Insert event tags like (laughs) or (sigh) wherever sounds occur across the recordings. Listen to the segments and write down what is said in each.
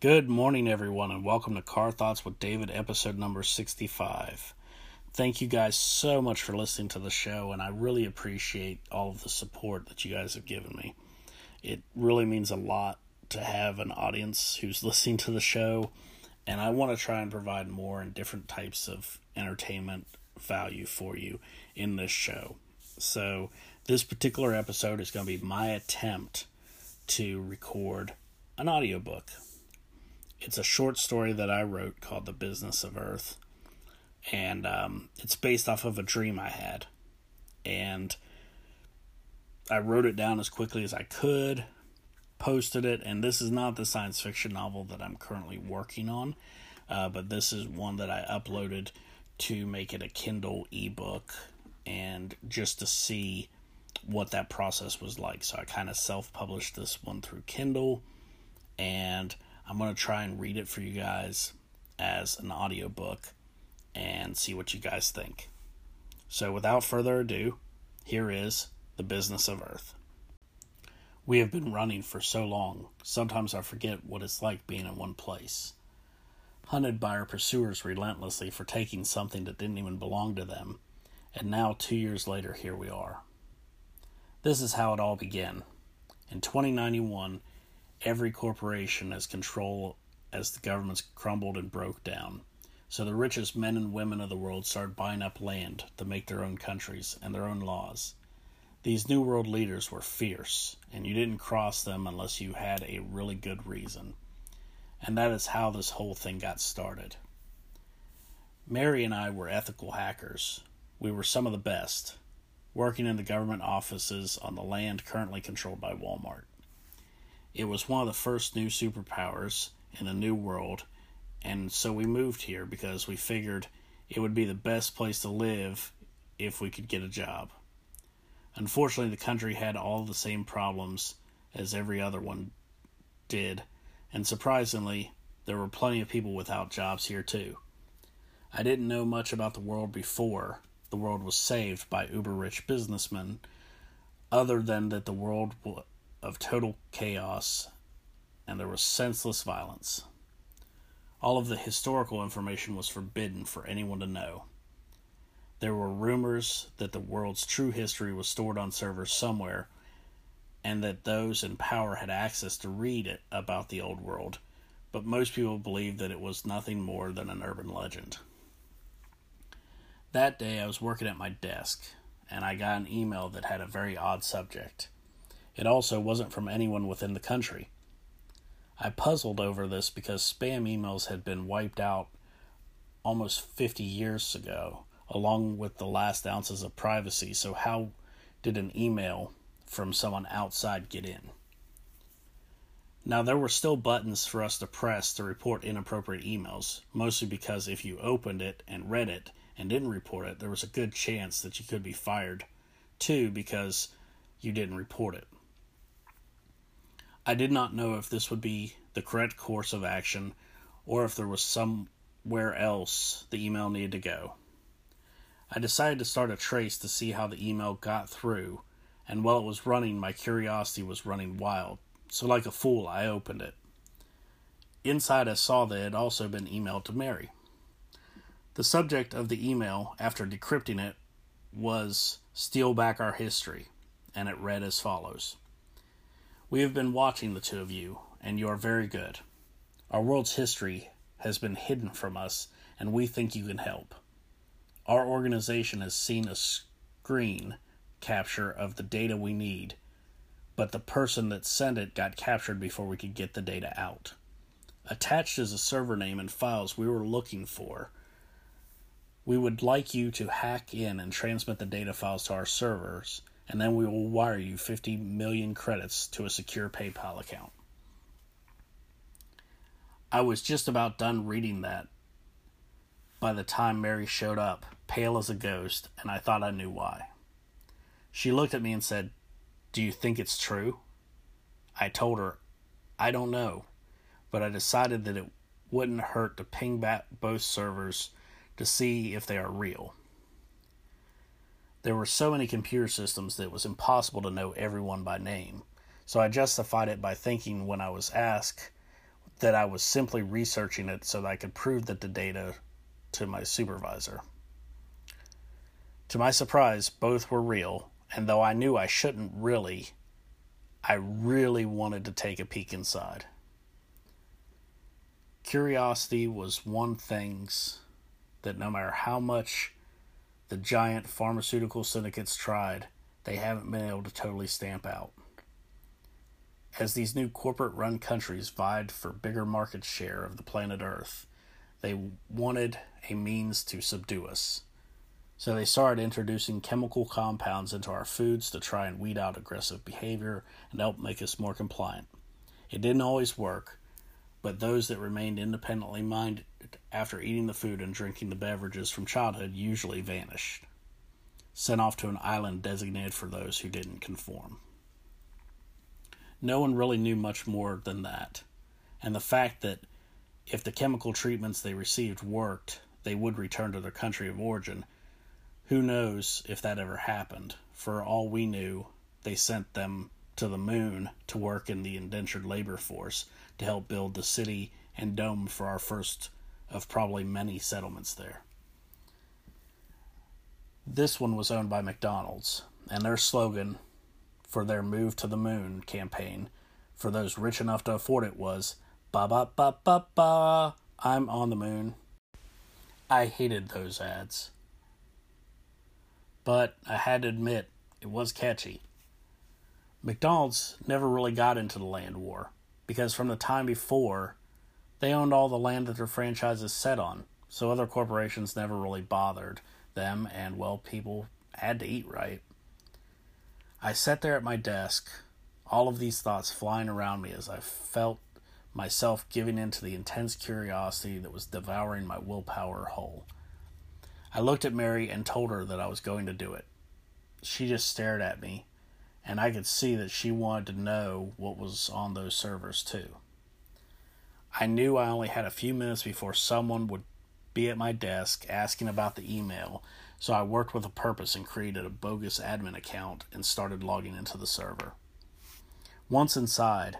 Good morning, everyone, and welcome to Car Thoughts with David, episode number 65. Thank you guys so much for listening to the show, and I really appreciate all of the support that you guys have given me. It really means a lot to have an audience who's (laughs) listening to the show, and I want to try and provide more and different types of entertainment value for you in this show. So, this particular episode is going to be my attempt to record an audiobook it's a short story that I wrote called The Business of Earth. And um, it's based off of a dream I had. And I wrote it down as quickly as I could, posted it, and this is not the science fiction novel that I'm currently working on, uh, but this is one that I uploaded to make it a Kindle ebook and just to see what that process was like. So I kind of self published this one through Kindle and I'm going to try and read it for you guys as an audiobook and see what you guys think. So, without further ado, here is The Business of Earth. We have been running for so long, sometimes I forget what it's like being in one place. Hunted by our pursuers relentlessly for taking something that didn't even belong to them, and now, two years later, here we are. This is how it all began. In 2091, every corporation has control as the governments crumbled and broke down. So the richest men and women of the world started buying up land to make their own countries and their own laws. These New World leaders were fierce, and you didn't cross them unless you had a really good reason. And that is how this whole thing got started. Mary and I were ethical hackers. We were some of the best, working in the government offices on the land currently controlled by Walmart. It was one of the first new superpowers in the new world, and so we moved here because we figured it would be the best place to live if we could get a job. Unfortunately, the country had all the same problems as every other one did, and surprisingly, there were plenty of people without jobs here too. I didn't know much about the world before the world was saved by uber rich businessmen, other than that the world of total chaos and there was senseless violence. All of the historical information was forbidden for anyone to know. There were rumors that the world's true history was stored on servers somewhere, and that those in power had access to read it about the old world, but most people believed that it was nothing more than an urban legend. That day I was working at my desk, and I got an email that had a very odd subject. It also wasn't from anyone within the country. I puzzled over this because spam emails had been wiped out almost 50 years ago, along with the last ounces of privacy, so how did an email from someone outside get in? Now, there were still buttons for us to press to report inappropriate emails, mostly because if you opened it and read it and didn't report it, there was a good chance that you could be fired, too, because you didn't report it. I did not know if this would be the correct course of action or if there was somewhere else the email needed to go. I decided to start a trace to see how the email got through, and while it was running, my curiosity was running wild, so like a fool, I opened it. Inside, I saw that it had also been emailed to Mary. The subject of the email, after decrypting it, was Steal Back Our History, and it read as follows we have been watching the two of you, and you are very good. Our world's history has been hidden from us, and we think you can help. Our organization has seen a screen capture of the data we need, but the person that sent it got captured before we could get the data out. Attached is a server name and files we were looking for. We would like you to hack in and transmit the data files to our servers and then we will wire you 50 million credits to a secure PayPal account. I was just about done reading that by the time Mary showed up, pale as a ghost, and I thought I knew why. She looked at me and said, Do you think it's true? I told her, I don't know, but I decided that it wouldn't hurt to ping back both servers to see if they are real. There were so many computer systems that it was impossible to know everyone by name, so I justified it by thinking when I was asked that I was simply researching it so that I could prove that the data to my supervisor. To my surprise, both were real, and though I knew I shouldn't really, I really wanted to take a peek inside. Curiosity was one things that no matter how much the giant pharmaceutical syndicates tried, they haven't been able to totally stamp out. As these new corporate run countries vied for bigger market share of the planet Earth, they wanted a means to subdue us. So they started introducing chemical compounds into our foods to try and weed out aggressive behavior and help make us more compliant. It didn't always work, but those that remained independently minded after eating the food and drinking the beverages from childhood usually vanished, sent off to an island designated for those who didn't conform. No one really knew much more than that, and the fact that if the chemical treatments they received worked, they would return to their country of origin. Who knows if that ever happened? For all we knew, they sent them to the moon to work in the indentured labor force to help build the city and dome for our first of probably many settlements there. This one was owned by McDonald's, and their slogan for their Move to the Moon campaign for those rich enough to afford it was Ba ba ba ba ba, I'm on the moon. I hated those ads. But I had to admit, it was catchy. McDonald's never really got into the land war because from the time before, they owned all the land that their franchises set on, so other corporations never really bothered them, and well, people had to eat right. I sat there at my desk, all of these thoughts flying around me as I felt myself giving in to the intense curiosity that was devouring my willpower whole. I looked at Mary and told her that I was going to do it. She just stared at me, and I could see that she wanted to know what was on those servers, too. I knew I only had a few minutes before someone would be at my desk asking about the email so I worked with a purpose and created a bogus admin account and started logging into the server. Once inside,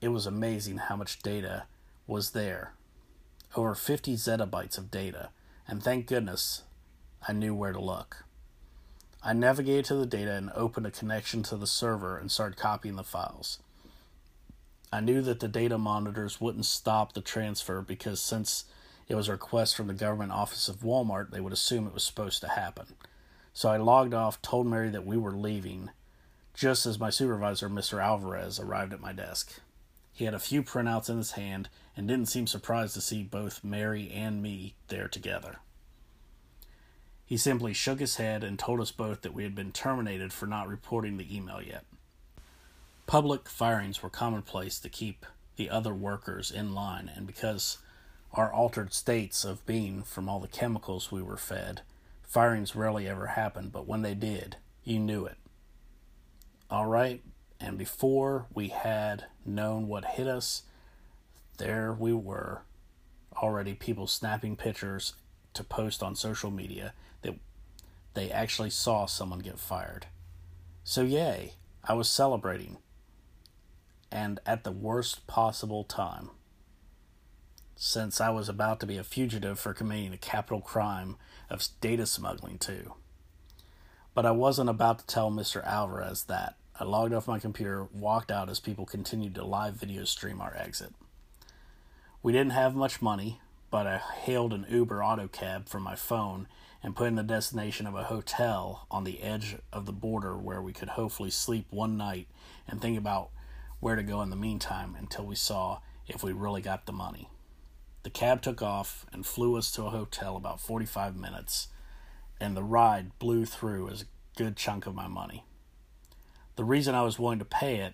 it was amazing how much data was there. Over 50 zettabytes of data, and thank goodness I knew where to look. I navigated to the data and opened a connection to the server and started copying the files. I knew that the data monitors wouldn't stop the transfer because since it was a request from the government office of Walmart, they would assume it was supposed to happen. So I logged off, told Mary that we were leaving, just as my supervisor, Mr. Alvarez, arrived at my desk. He had a few printouts in his hand and didn't seem surprised to see both Mary and me there together. He simply shook his head and told us both that we had been terminated for not reporting the email yet. Public firings were commonplace to keep the other workers in line, and because our altered states of being from all the chemicals we were fed. Firings rarely ever happened, but when they did, you knew it. All right, and before we had known what hit us, there we were, already people snapping pictures to post on social media that they actually saw someone get fired. So, yay, I was celebrating, and at the worst possible time since I was about to be a fugitive for committing a capital crime of data smuggling, too. But I wasn't about to tell Mr. Alvarez that. I logged off my computer, walked out as people continued to live video stream our exit. We didn't have much money, but I hailed an Uber auto cab from my phone and put in the destination of a hotel on the edge of the border where we could hopefully sleep one night and think about where to go in the meantime until we saw if we really got the money. The cab took off and flew us to a hotel about 45 minutes, and the ride blew through as a good chunk of my money. The reason I was willing to pay it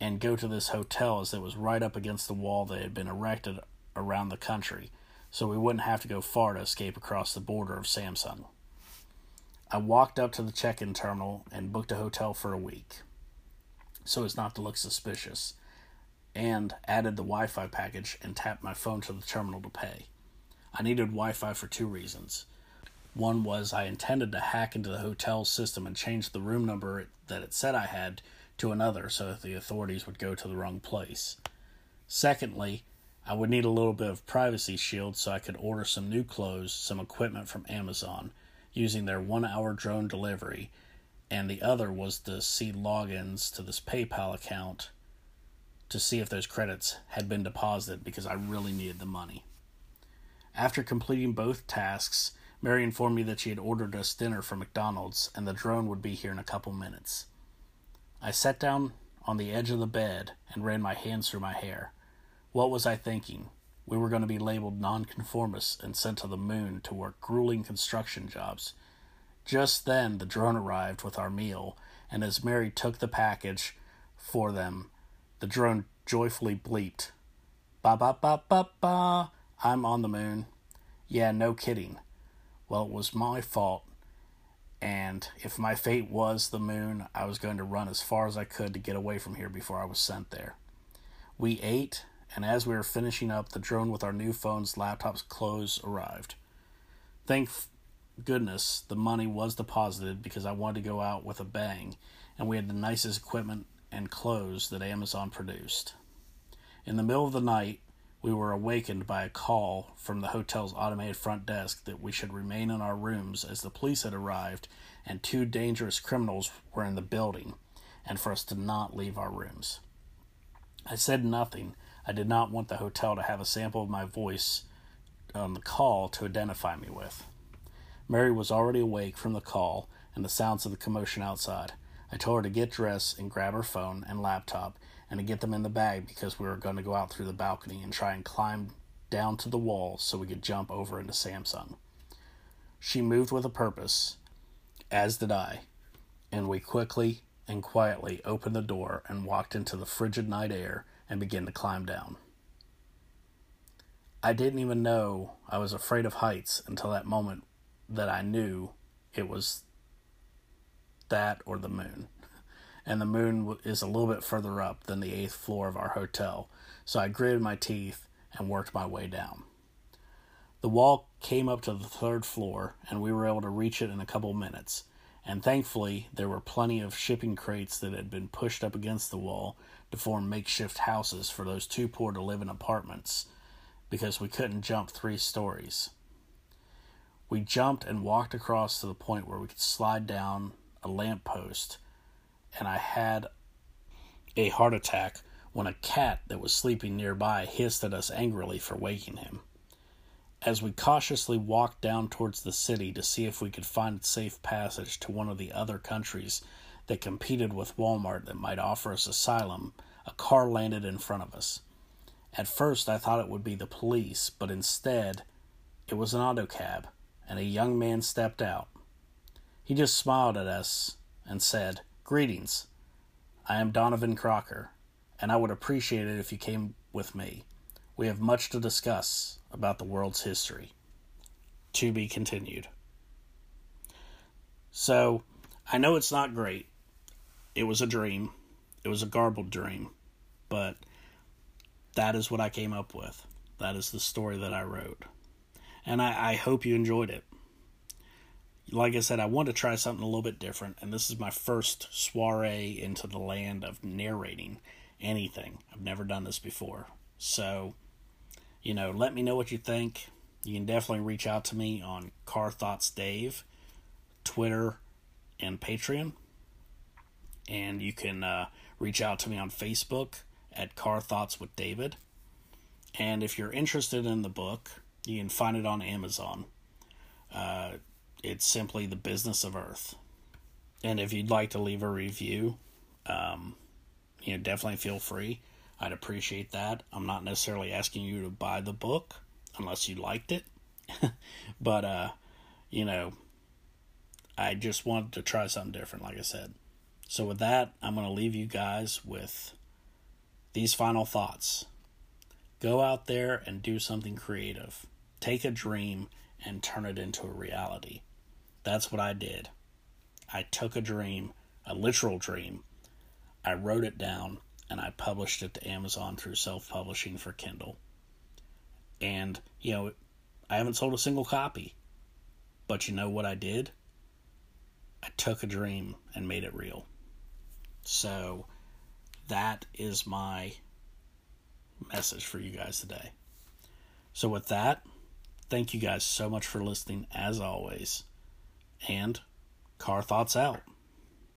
and go to this hotel is that it was right up against the wall that had been erected around the country, so we wouldn't have to go far to escape across the border of Samsung. I walked up to the check in terminal and booked a hotel for a week, so as not to look suspicious and added the Wi Fi package and tapped my phone to the terminal to pay. I needed Wi Fi for two reasons. One was I intended to hack into the hotel system and change the room number that it said I had to another so that the authorities would go to the wrong place. Secondly, I would need a little bit of privacy shield so I could order some new clothes, some equipment from Amazon using their one hour drone delivery, and the other was to see logins to this PayPal account to see if those credits had been deposited because I really needed the money. After completing both tasks, Mary informed me that she had ordered us dinner from McDonald's and the drone would be here in a couple minutes. I sat down on the edge of the bed and ran my hands through my hair. What was I thinking? We were going to be labeled nonconformists and sent to the moon to work grueling construction jobs. Just then, the drone arrived with our meal, and as Mary took the package for them, the drone joyfully bleeped, Ba ba ba ba ba, I'm on the moon. Yeah, no kidding. Well, it was my fault, and if my fate was the moon, I was going to run as far as I could to get away from here before I was sent there. We ate and as we were finishing up, the drone with our new phones, laptops, clothes arrived. Thank goodness the money was deposited because I wanted to go out with a bang, and we had the nicest equipment and clothes that Amazon produced. In the middle of the night, we were awakened by a call from the hotel's automated front desk that we should remain in our rooms as the police had arrived and two dangerous criminals were in the building, and for us to not leave our rooms. I said nothing I did not want the hotel to have a sample of my voice on the call to identify me with. Mary was already awake from the call and the sounds of the commotion outside. I told her to get dressed and grab her phone and laptop and to get them in the bag because we were going to go out through the balcony and try and climb down to the wall so we could jump over into Samsung. She moved with a purpose, as did I, and we quickly and quietly opened the door and walked into the frigid night air and began to climb down. I didn't even know I was afraid of heights until that moment that I knew it was that or the moon. And the moon is a little bit further up than the eighth floor of our hotel, so I gritted my teeth and worked my way down. The wall came up to the third floor, and we were able to reach it in a couple minutes. And thankfully, there were plenty of shipping crates that had been pushed up against the wall to form makeshift houses for those too poor to live in apartments because we couldn't jump three stories. We jumped and walked across to the point where we could slide down a lamp post, and I had a heart attack when a cat that was sleeping nearby hissed at us angrily for waking him. As we cautiously walked down towards the city to see if we could find a safe passage to one of the other countries that competed with Walmart that might offer us asylum, a car landed in front of us. At first, I thought it would be the police, but instead, it was an auto cab, and a young man stepped out. He just smiled at us and said, Greetings. I am Donovan Crocker, and I would appreciate it if you came with me. We have much to discuss about the world's history. To be continued. So, I know it's not great, it was a dream. It was a garbled dream. But that is what I came up with. That is the story that I wrote. And I, I hope you enjoyed it. Like I said, I want to try something a little bit different, and this is my first soiree into the land of narrating anything. I've never done this before. So, you know, let me know what you think. You can definitely reach out to me on Car Thoughts Dave, Twitter, and Patreon and you can uh, reach out to me on Facebook at Car Thoughts with David. And if you're interested in the book, you can find it on Amazon. Uh, it's simply The Business of Earth. And if you'd like to leave a review, um, you know, definitely feel free. I'd appreciate that. I'm not necessarily asking you to buy the book unless you liked it. (laughs) but, uh, you know, I just wanted to try something different, like I said. So, with that, I'm going to leave you guys with these final thoughts. Go out there and do something creative. Take a dream and turn it into a reality. That's what I did. I took a dream, a literal dream, I wrote it down, and I published it to Amazon through self publishing for Kindle. And, you know, I haven't sold a single copy. But you know what I did? I took a dream and made it real. So that is my message for you guys today. So, with that, thank you guys so much for listening, as always. And Car Thoughts out.